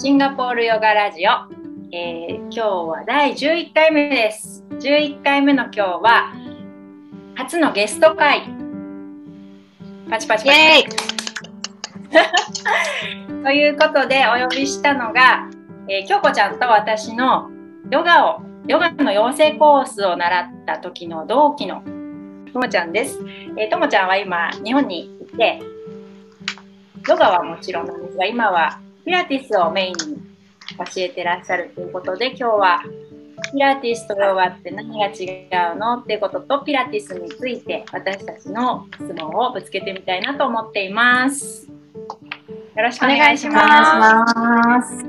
シンガポールヨガラジオ、えー、今日は第11回目です。11回目の今日は初のゲスト会。パチパチパチ。ということでお呼びしたのが、えー、京子ちゃんと私のヨガをヨガの養成コースを習った時の同期のともちゃんです。えー、ともちゃんは今日本にいてヨガはもちろんなんですが今はピラティスをメインに教えてらっしゃるということで今日はピラティスとヨガって何が違うのっていうこととピラティスについて私たちの質問をぶつけてみたいなと思っています。よろしくお願いします。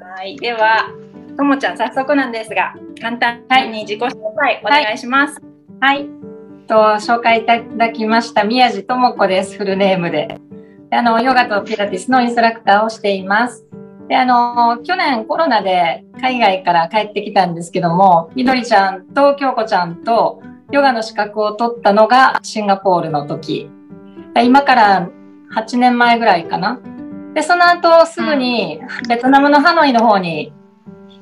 はい、ではともちゃん早速なんですが簡単に自己紹介お願いします。はい、はい、と紹介いただきました宮地智子ですフルネームで。あの、ヨガとピラティスのインストラクターをしています。で、あの、去年コロナで海外から帰ってきたんですけども、みどりちゃんと京子ちゃんとヨガの資格を取ったのがシンガポールの時。今から8年前ぐらいかな。で、その後すぐにベトナムのハノイの方に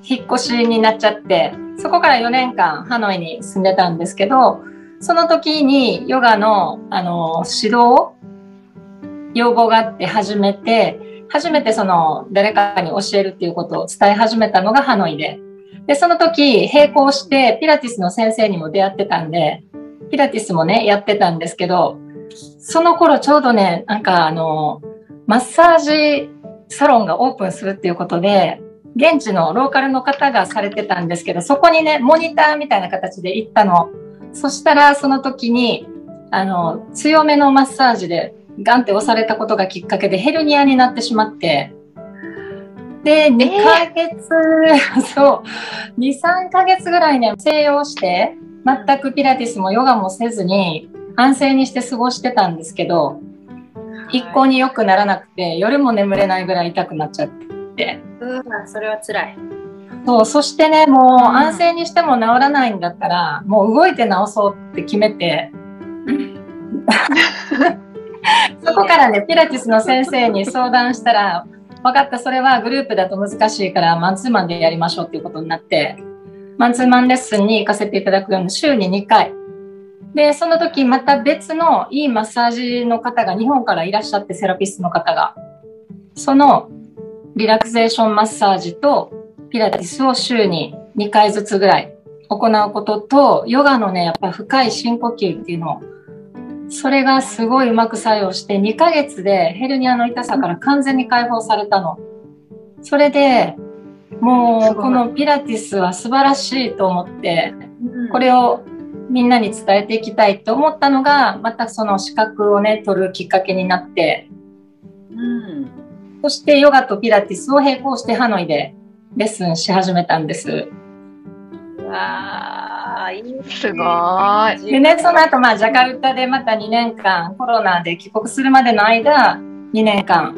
引っ越しになっちゃって、そこから4年間ハノイに住んでたんですけど、その時にヨガのあの指導要望があって始めて、初めてその誰かに教えるっていうことを伝え始めたのがハノイで。で、その時並行してピラティスの先生にも出会ってたんで、ピラティスもね、やってたんですけど、その頃ちょうどね、なんかあの、マッサージサロンがオープンするっていうことで、現地のローカルの方がされてたんですけど、そこにね、モニターみたいな形で行ったの。そしたら、その時に、あの、強めのマッサージでガンって押されたことがきっかけでヘルニアになってしまって、で、2ヶ月、えー、そう、2、3ヶ月ぐらいね、静養して、全くピラティスもヨガもせずに、安静にして過ごしてたんですけど、一向に良くならなくて、夜も眠れないぐらい痛くなっちゃって。うん、それは辛い。そう、そしてね、もう安静にしても治らないんだったら、もう動いて治そうって決めて、そこからね、ピラティスの先生に相談したら、分かった、それはグループだと難しいからマンツーマンでやりましょうっていうことになって、マンツーマンレッスンに行かせていただくように週に2回。で、その時また別のいいマッサージの方が日本からいらっしゃって、セラピストの方が。そのリラクゼーションマッサージとピラティスを週に2回ずつぐらい行うことと、ヨガのね、やっぱ深い深呼吸っていうのをそれがすごいうまく作用して2ヶ月でヘルニアの痛さから完全に解放されたの。それでもうこのピラティスは素晴らしいと思って、これをみんなに伝えていきたいと思ったのがまたその資格をね取るきっかけになって、うん、そしてヨガとピラティスを並行してハノイでレッスンし始めたんです。わいいすごい。でね、その後、まあ、ジャカルタでまた2年間、コロナで帰国するまでの間、2年間、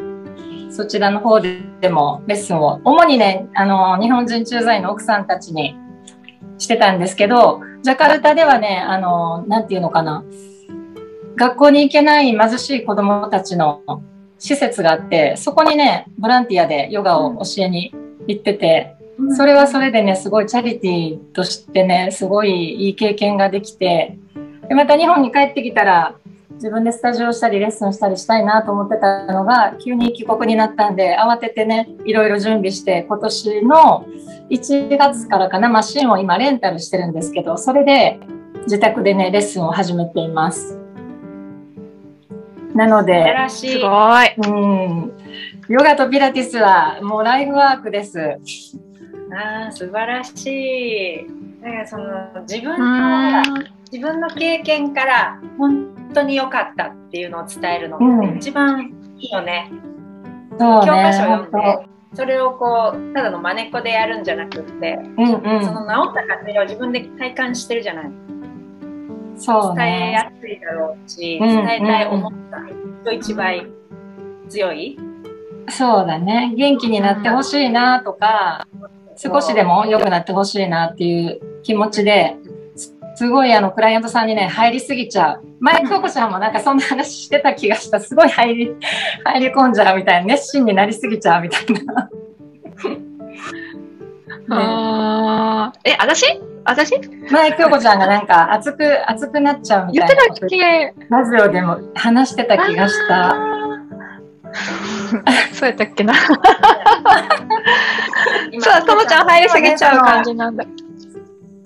そちらの方でもレッスンを、主にね、あの、日本人駐在の奥さんたちにしてたんですけど、ジャカルタではね、あの、なていうのかな、学校に行けない貧しい子供たちの施設があって、そこにね、ボランティアでヨガを教えに行ってて、それはそれでね、すごいチャリティーとしてね、すごいいい経験ができて、でまた日本に帰ってきたら、自分でスタジオしたりレッスンしたりしたいなと思ってたのが、急に帰国になったんで、慌ててね、いろいろ準備して、今年の1月からかな、マシンを今レンタルしてるんですけど、それで自宅でね、レッスンを始めています。なので、すごい。うん。ヨガとピラティスはもうライフワークです。あ素晴らしい。だからその自分の自分の経験から本当に良かったっていうのを伝えるのが一番いいよね。うん、教科書を読んでそれをこうただの真似っこでやるんじゃなくって、うんうん、その治った過程を自分で体感してるじゃない。そう、ね、伝えやすいだろうし、伝えたい思った人一倍強い。そうだね。元気になってほしいなとか、少しでも良くなってほしいなっていう気持ちで、すごいあの、クライアントさんにね、入りすぎちゃう。前、京子ちゃんもなんかそんな話してた気がした。すごい入り、入り込んじゃうみたいな、熱心になりすぎちゃうみたいな。あーえ、私？私？前、京子ちゃんがなんか熱く、熱くなっちゃうみ言ってたいなことけラジオでも話してた気がした。そうやったっけな。今そう、ともちゃん入りすぎちゃう感じなんだ。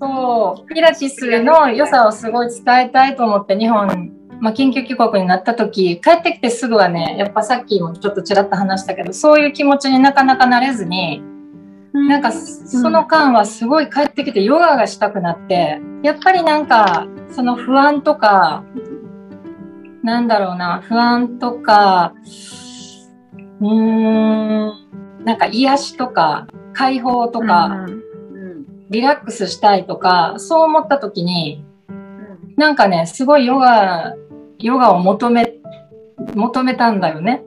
そう、ピラティスの良さをすごい伝えたいと思って日本、まあ、緊急帰国になった時、帰ってきてすぐはね、やっぱさっきもちょっとちらっと話したけど、そういう気持ちになかなかなれずに、なんかその間はすごい帰ってきてヨガがしたくなって、やっぱりなんかその不安とか、なんだろうな、不安とか、うーん、なんか癒しとか、解放とか、リラックスしたいとか、そう思った時に、うん。なんかね、すごいヨガ、ヨガを求め、求めたんだよね。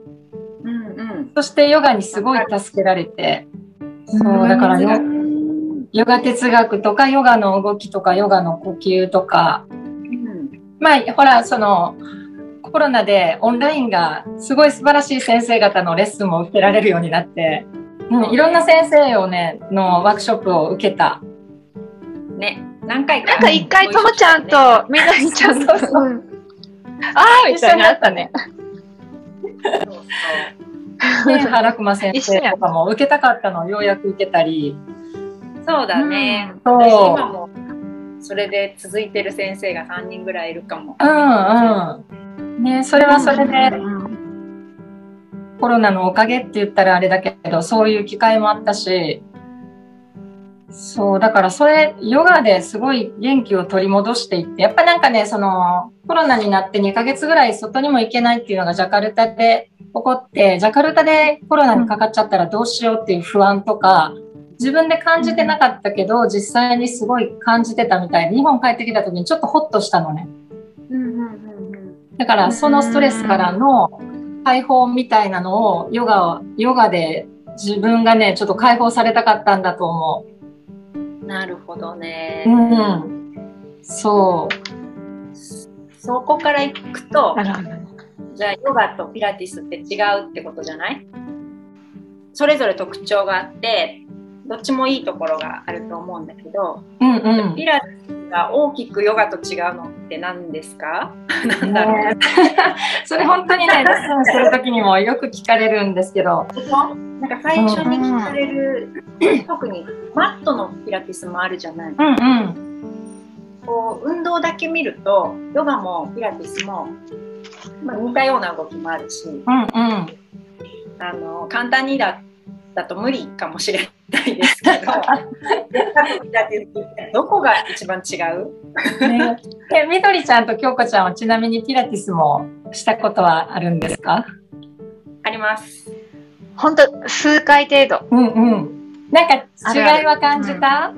うんうん。そしてヨガにすごい助けられて、そう、だからヨヨガ哲学とか、ヨガの動きとか、ヨガの呼吸とか、うん。まあ、ほら、その、コロナでオンラインがすごい素晴らしい先生方のレッスンも受けられるようになって、うん、いろんな先生をね、のワークショップを受けた。ね、何回か。なんか一回ともちゃんとみなりちゃんと、あーみたいになったね。そうそうね、原熊先生とかも受けたかったのをようやく受けたり。そうだね。そう私今もそれで続いてる先生が3人ぐらいいるかも。うんうん。ね、それはそれでコロナのおかげって言ったらあれだけど、そういう機会もあったし、そう、だからそれ、ヨガですごい元気を取り戻していって、やっぱなんかね、その、コロナになって2ヶ月ぐらい外にも行けないっていうのがジャカルタで起こって、ジャカルタでコロナにかかっちゃったらどうしようっていう不安とか、自分で感じてなかったけど、実際にすごい感じてたみたいで、日本帰ってきた時にちょっとホッとしたのね。だからそのストレスからの解放みたいなのをヨガを、ヨガで自分がね、ちょっと解放されたかったんだと思うん。なるほどね。う。うん。そそこからいくと。じゃあヨガとピラティスって違うってことじゃない？それぞれ特徴があって、どっちもいいところがあると思うんだけど、う。うんうん。ピラティスが大きくヨガと違うのって何ですか？なんだろう。ね それ本当にね、レッスンするときにもよく聞かれるんですけど、なんか最初に聞かれる、特にマットのピラティスもあるじゃない。うんうん。こう運動だけ見るとヨガもピラティスも、まあ、似たような動きもあるしうんうん。あの簡単にだだと無理かもしれないですけど どこが一番違う？ね、え、みどりちゃんと京子ちゃんはちなみにピラティスもしたことはあるんですか？あります。ほんと、数回程度。うんうん。なんか違あるあるいは感じた？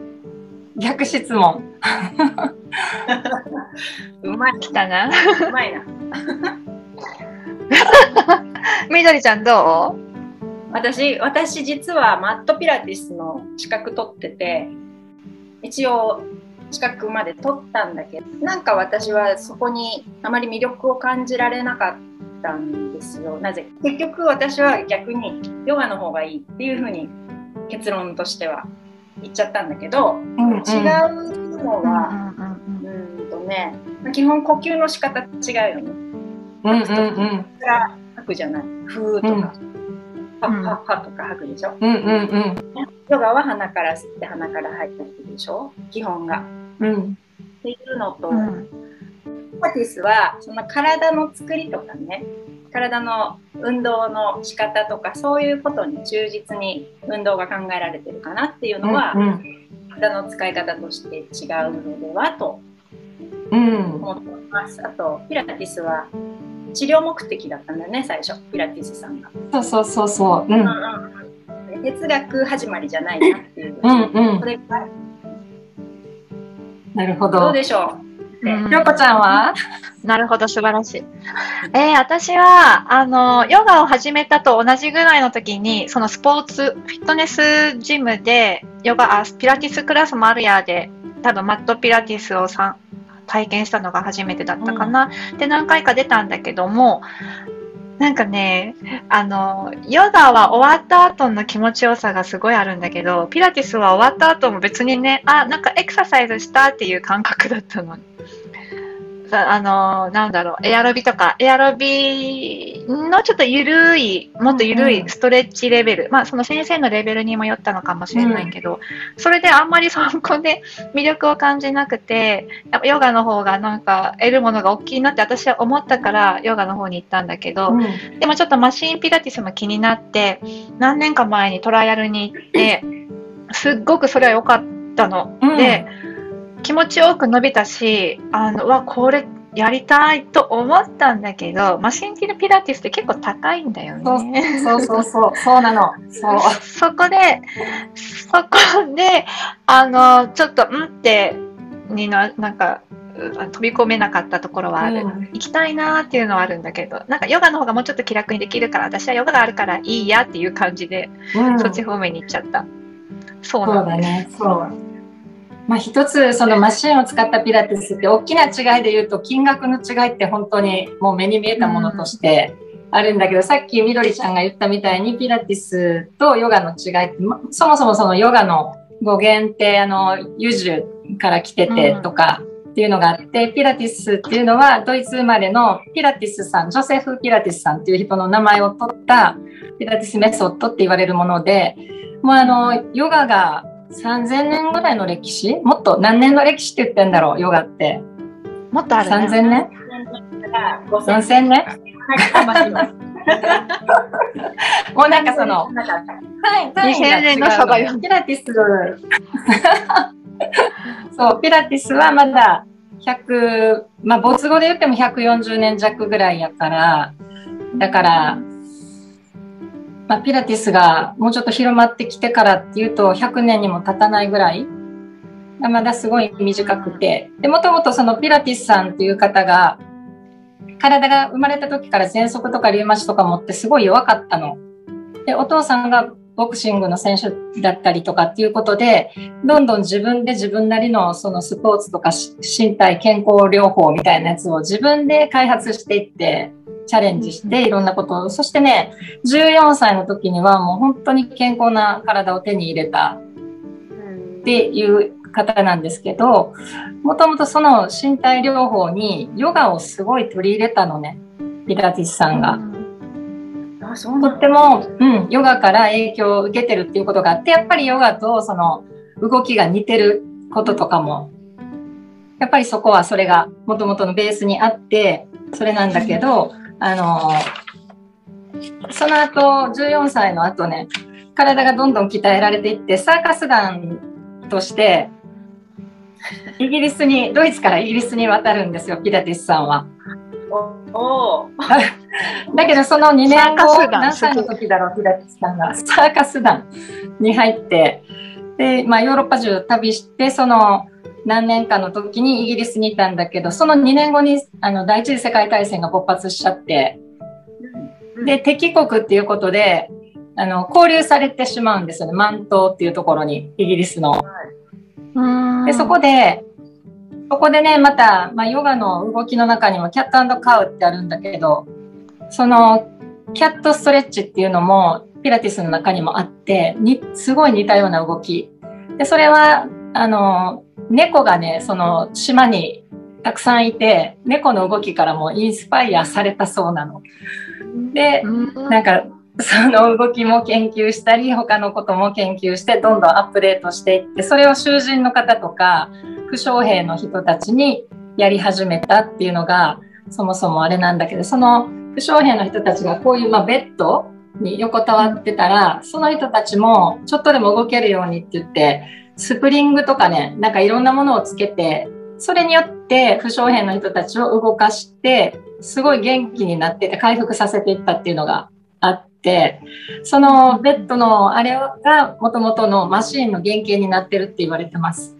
逆質問。うまい、来たな。うまいな。みどりちゃんどう？私、私実はマットピラティスの資格取ってて、一応資格まで取ったんだけど、なんか私はそこにあまり魅力を感じられなかったんですよ。なぜ結局私は逆にヨガの方がいいっていうふうに結論としては言っちゃったんだけど、うんうん、違うのは、うーんとね、基本呼吸の仕方違うよね。うんうんうん。吐くじゃない。ふーとか、はっはっはとか吐くでしょ？うんうんうん。ヨガは鼻から吸って鼻から吐いてるでしょ？基本が。うん。っていうのと、うんピラティスはその体の作りとかね体の運動の仕方とかそういうことに忠実に運動が考えられてるかなっていうのは、うん体の使い方として違うのではとうん。思ってます。あとピラティスは治療目的だったんだよね最初ピラティスさんが。そうそうそうそう。うん。うんうん哲学始まりじゃないなっていう。うんうんそ。れがなるほどうど。でしょう？んひょこちゃんは？なるほど、素晴らしい。えー私は、あの、ヨガを始めたと同じぐらいの時に、そのスポーツ、フィットネスジムで、ヨガ、あ、ピラティスクラスもあるやで、多分マットピラティスをさん体験したのが初めてだったかな。で、何回か出たんだけども、なんかね、あの、ヨガは終わった後の気持ちよさがすごいあるんだけど、ピラティスは終わった後も別にね、あ、なんかエクササイズしたっていう感覚だったの。あの、なんだろう、エアロビとか、エアロビのちょっと緩い、もっと緩いストレッチレベル、うんうん、まあその先生のレベルにもよったのかもしれないけど、うん、それであんまりそこで 魅力を感じなくて、ヨガの方がなんか得るものが大きいなって私は思ったからヨガの方に行ったんだけど、うん、でもちょっとマシーンピラティスも気になって、何年か前にトライアルに行って、すっごくそれは良かったの。で、気持ちよく伸びたし、あの、わ、これやりたいと思ったんだけど、マシンティルピラティスって結構高いんだよね。そうそうそう、そうなの。そう。そこで、そこで、あの、ちょっと、んって、にな、なんか、飛び込めなかったところはある、うん、行きたいなっていうのはあるんだけどなんかヨガの方がもうちょっと気楽にできるから私はヨガがあるからいいやっていう感じで、うん、そっち方面に行っちゃった。そうなんだね。そうまあ、一つそのマシンを使ったピラティスって大きな違いで言うと金額の違いって本当にもう目に見えたものとしてあるんだけど、うん、さっきみどりちゃんが言ったみたいにピラティスとヨガの違いって、ま、そもそもそのヨガの語源ってあのユジュから来ててとか、っていうのがあって、ピラティスっていうのはドイツ生まれのピラティスさん、ジョセフ・ピラティスさんっていう人の名前を取ったピラティスメソッドって言われるもので、もうあの、ヨガが3000年ぐらいの歴史？もっと何年の歴史って言ってんだろう？ヨガって。もっとある、ね、3000年 ?4000 年？もうなんかその、はい、2000年のサバよ。ピラティス、そう、ピラティスはまだ100、まあ、没後で言っても140年弱ぐらいやから、だから、まあ、ピラティスがもうちょっと広まってきてからっていうと100年にも経たないぐらいまだすごい短くてでもともとそのピラティスさんっていう方が体が生まれた時から喘息とかリウマチとか持ってすごい弱かったの。でお父さんがボクシングの選手だったりとかっていうことでどんどん自分で自分なりのそのスポーツとか身体健康療法みたいなやつを自分で開発していってチャレンジしていろんなこと。を、そしてね、14歳の時にはもう本当に健康な体を手に入れた。っていう方なんですけど、もともとその身体療法にヨガをすごい取り入れたのね、ピラティスさんが。とっても、うん、ヨガから影響を受けてるっていうことがあって、やっぱりヨガとその動きが似てることとかも、やっぱりそこはそれがもともとのベースにあって、それなんだけど、あのその後、14歳の後ね、体がどんどん鍛えられていって、サーカス団として、イギリスに、ドイツからイギリスに渡るんですよ、ピラティスさんは。お だけどその2年後、何歳の時だろう、ピラティスさんが。サーカス団に入って、で、まあヨーロッパ中旅して、その、何年かの時にイギリスにいたんだけど、その2年後にあの第一次世界大戦が勃発しちゃって、で、敵国っていうことで、あの、交流されてしまうんですよね。マントっていうところに、イギリスの。で、そこで、そこでね、また、まあ、ヨガの動きの中にもキャットカウってあるんだけど、その、キャットストレッチっていうのも、ピラティスの中にもあって、に、すごい似たような動き。で、それは、あの、猫がね、その島にたくさんいて、猫の動きからもインスパイアされたそうなの。で、なんか、その動きも研究したり、他のことも研究して、どんどんアップデートしていって、それを囚人の方とか、負傷兵の人たちにやり始めたっていうのが、そもそもあれなんだけど、その負傷兵の人たちがこういう、まあ、ベッドに横たわってたら、その人たちもちょっとでも動けるようにって言って、スプリングとかね、なんかいろんなものをつけて、それによって負傷兵の人たちを動かして、すごい元気になってて回復させていったっていうのがあって、そのベッドのあれが元々のマシーンの原型になってるって言われてます。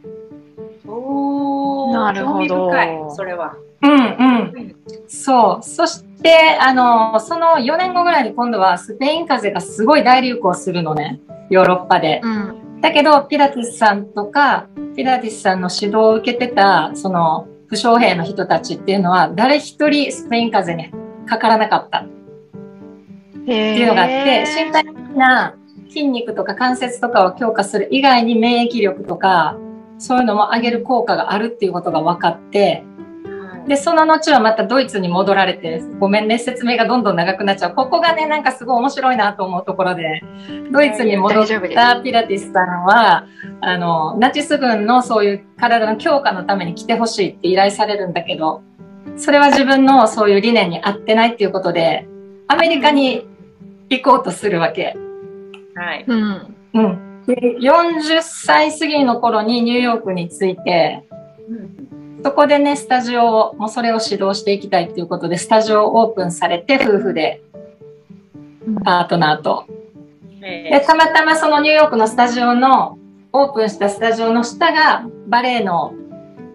おなるほど。それは。うんうん。そう。そして、あの、その4年後ぐらいに今度はスペイン風邪がすごい大流行するのね。ヨーロッパで。うんだけど、ピラティスさんとか、ピラティスさんの指導を受けてた、その、負傷兵の人たちっていうのは、誰一人スペイン風邪にかからなかった。っていうのがあって、身体的な筋肉とか関節とかを強化する以外に免疫力とか、そういうのも上げる効果があるっていうことが分かって、で、その後はまたドイツに戻られて、ごめんね、説明がどんどん長くなっちゃう。ここがね、なんかすごい面白いなと思うところで、ドイツに戻ったピラティスさんは、あの、ナチス軍のそういう体の強化のために来てほしいって依頼されるんだけど、それは自分のそういう理念に合ってないっていうことで、アメリカに行こうとするわけ。はい。うん。うん。で、40歳過ぎの頃にニューヨークに着いて、そこでね、スタジオを、もうそれを指導していきたいっていうことで、スタジオをオープンされて、夫婦で、パートナーと。えで、たまたまそのニューヨークのスタジオの、オープンしたスタジオの下が、バレエの、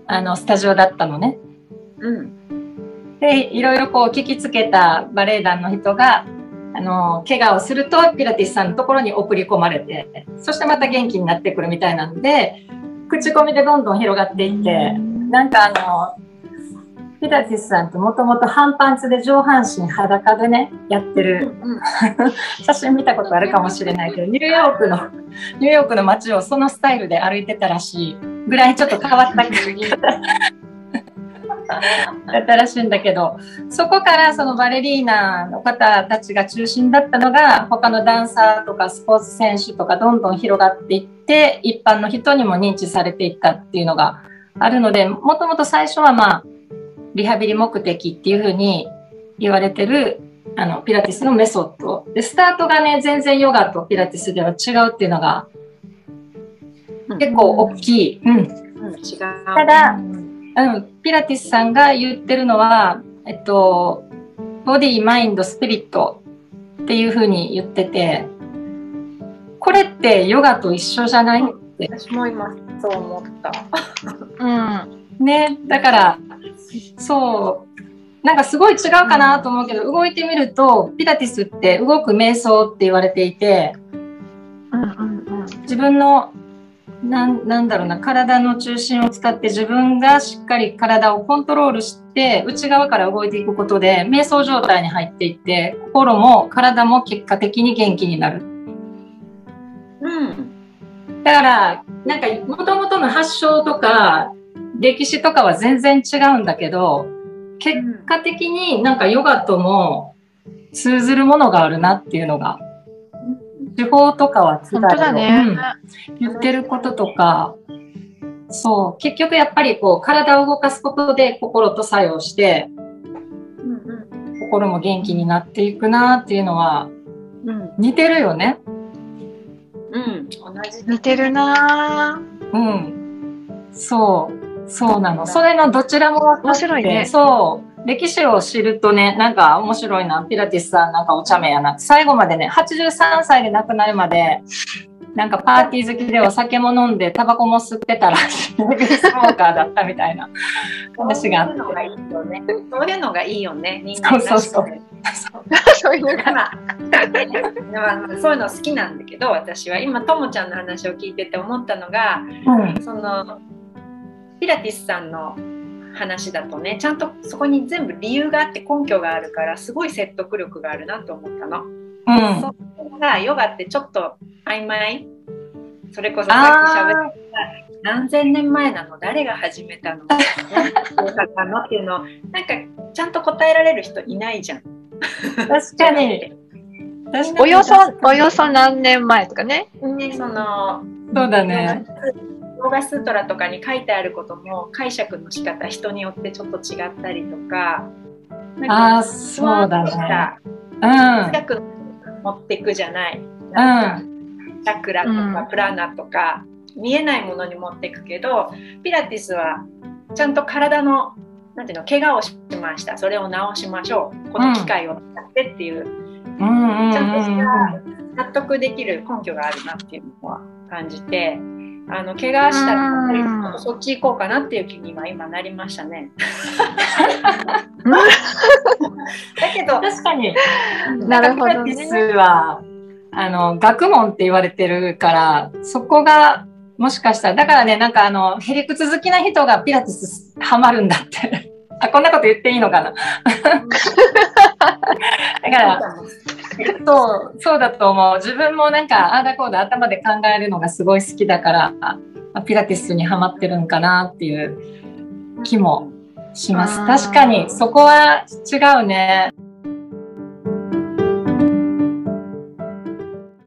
あの、スタジオだったのね。うん。で、いろいろこう聞きつけたバレエ団の人が、あの、怪我をするとピラティスさんのところに送り込まれて、そしてまた元気になってくるみたいなので、口コミでどんどん広がっていって、なんかあの、ピラティスさんってもともと半パンツで上半身裸でね、やってる 写真見たことあるかもしれないけど、ニューヨークの、ニューヨークの街をそのスタイルで歩いてたらしいぐらいちょっと変わっただったらしいんだけど、そこからそのバレリーナの方たちが中心だったのが、他のダンサーとかスポーツ選手とかどんどん広がっていって、一般の人にも認知されていったっていうのがあるので、もともと最初はまあ、リハビリ目的っていうふうに言われてる、あの、ピラティスのメソッド。で、スタートがね、全然ヨガとピラティスでは違うっていうのが結構大きい。うん。うん、違う。ただ、うん、ピラティスさんが言ってるのは、えっと、ボディ、マインド、スピリットっていうふうに言ってて、これってヨガと一緒じゃないって。私も今そう思った。うん。ね、だから、そう、なんかすごい違うかなと思うけど、動いてみると、ピラティスって動く瞑想って言われていて。自分のなんなんだろうな体の中心を使って自分がしっかり体をコントロールして内側から動いていくことで瞑想状態に入っていって心も体も結果的に元気になるうん。だからなんか元々の発祥とか歴史とかは全然違うんだけど結果的になんかヨガとも通ずるものがあるなっていうのが手法とかは違う本当だね。言ってることとか、そう、結局やっぱりこう、体を動かすことで心と作用して、うんうん心も元気になっていくなっていうのは、うん似てるよね。うん同じ似てるなぁ。うん。そう、そうなの。それのどちらも分かって面白いねそう。歴史を知るとね、なんか面白いな。ピラティスさんなんかお茶目やな。最後までね、83歳で亡くなるまで、なんかパーティー好きでお酒も飲んで、タバコも吸ってたらスモーカーだったみたいな話があって。そういうのがいいよね。そういうのがいいよね。人間らしくてそうそうそういうのが。まあまあそういうの好きなんだけど私は今ともちゃんの話を聞いてて思ったのがうん。そのピラティスさんの話だとねちゃんとそこに全部理由があって根拠があるからすごい説得力があるなと思ったの。うん。それがヨガってちょっと曖昧それこそさっき喋った何千年前なの？誰が始めたの？ヨガなの？っていうのなんかちゃんと答えられる人いないじゃん。確かに。およそ、およそ何年前とかね。でそのそうだね。ヨガスートラとかに書いてあることも解釈の仕方人によってちょっと違ったりとかなんかああ、そうだね。うん。持っていくじゃない。うん。チャクラとうんかプラナとか、見えないものに持っていくけどピラティスはちゃんと体のなんていうの怪我をしましたそれを治しましょうこの機械を使ってっていう、うんうんちゃんとしうんた納得できる根拠があるなっていうのは感じてあの怪我したらそっち行こうかなっていう気には今なりましたね。だけど確かに。なるほどねピラティスは、あの、学問って言われてるから、そこが、もしかしたら、だからね、なんかあの、ヘリクツ好きな人がピラティスハマるんだって。あ、こんなこと言っていいのかな？だから、そう、そうだと思う。自分もなんか、ああだこうだ頭で考えるのがすごい好きだから、あピラティスにハマってるんかなっていう気もします。確かに、そこは違うね。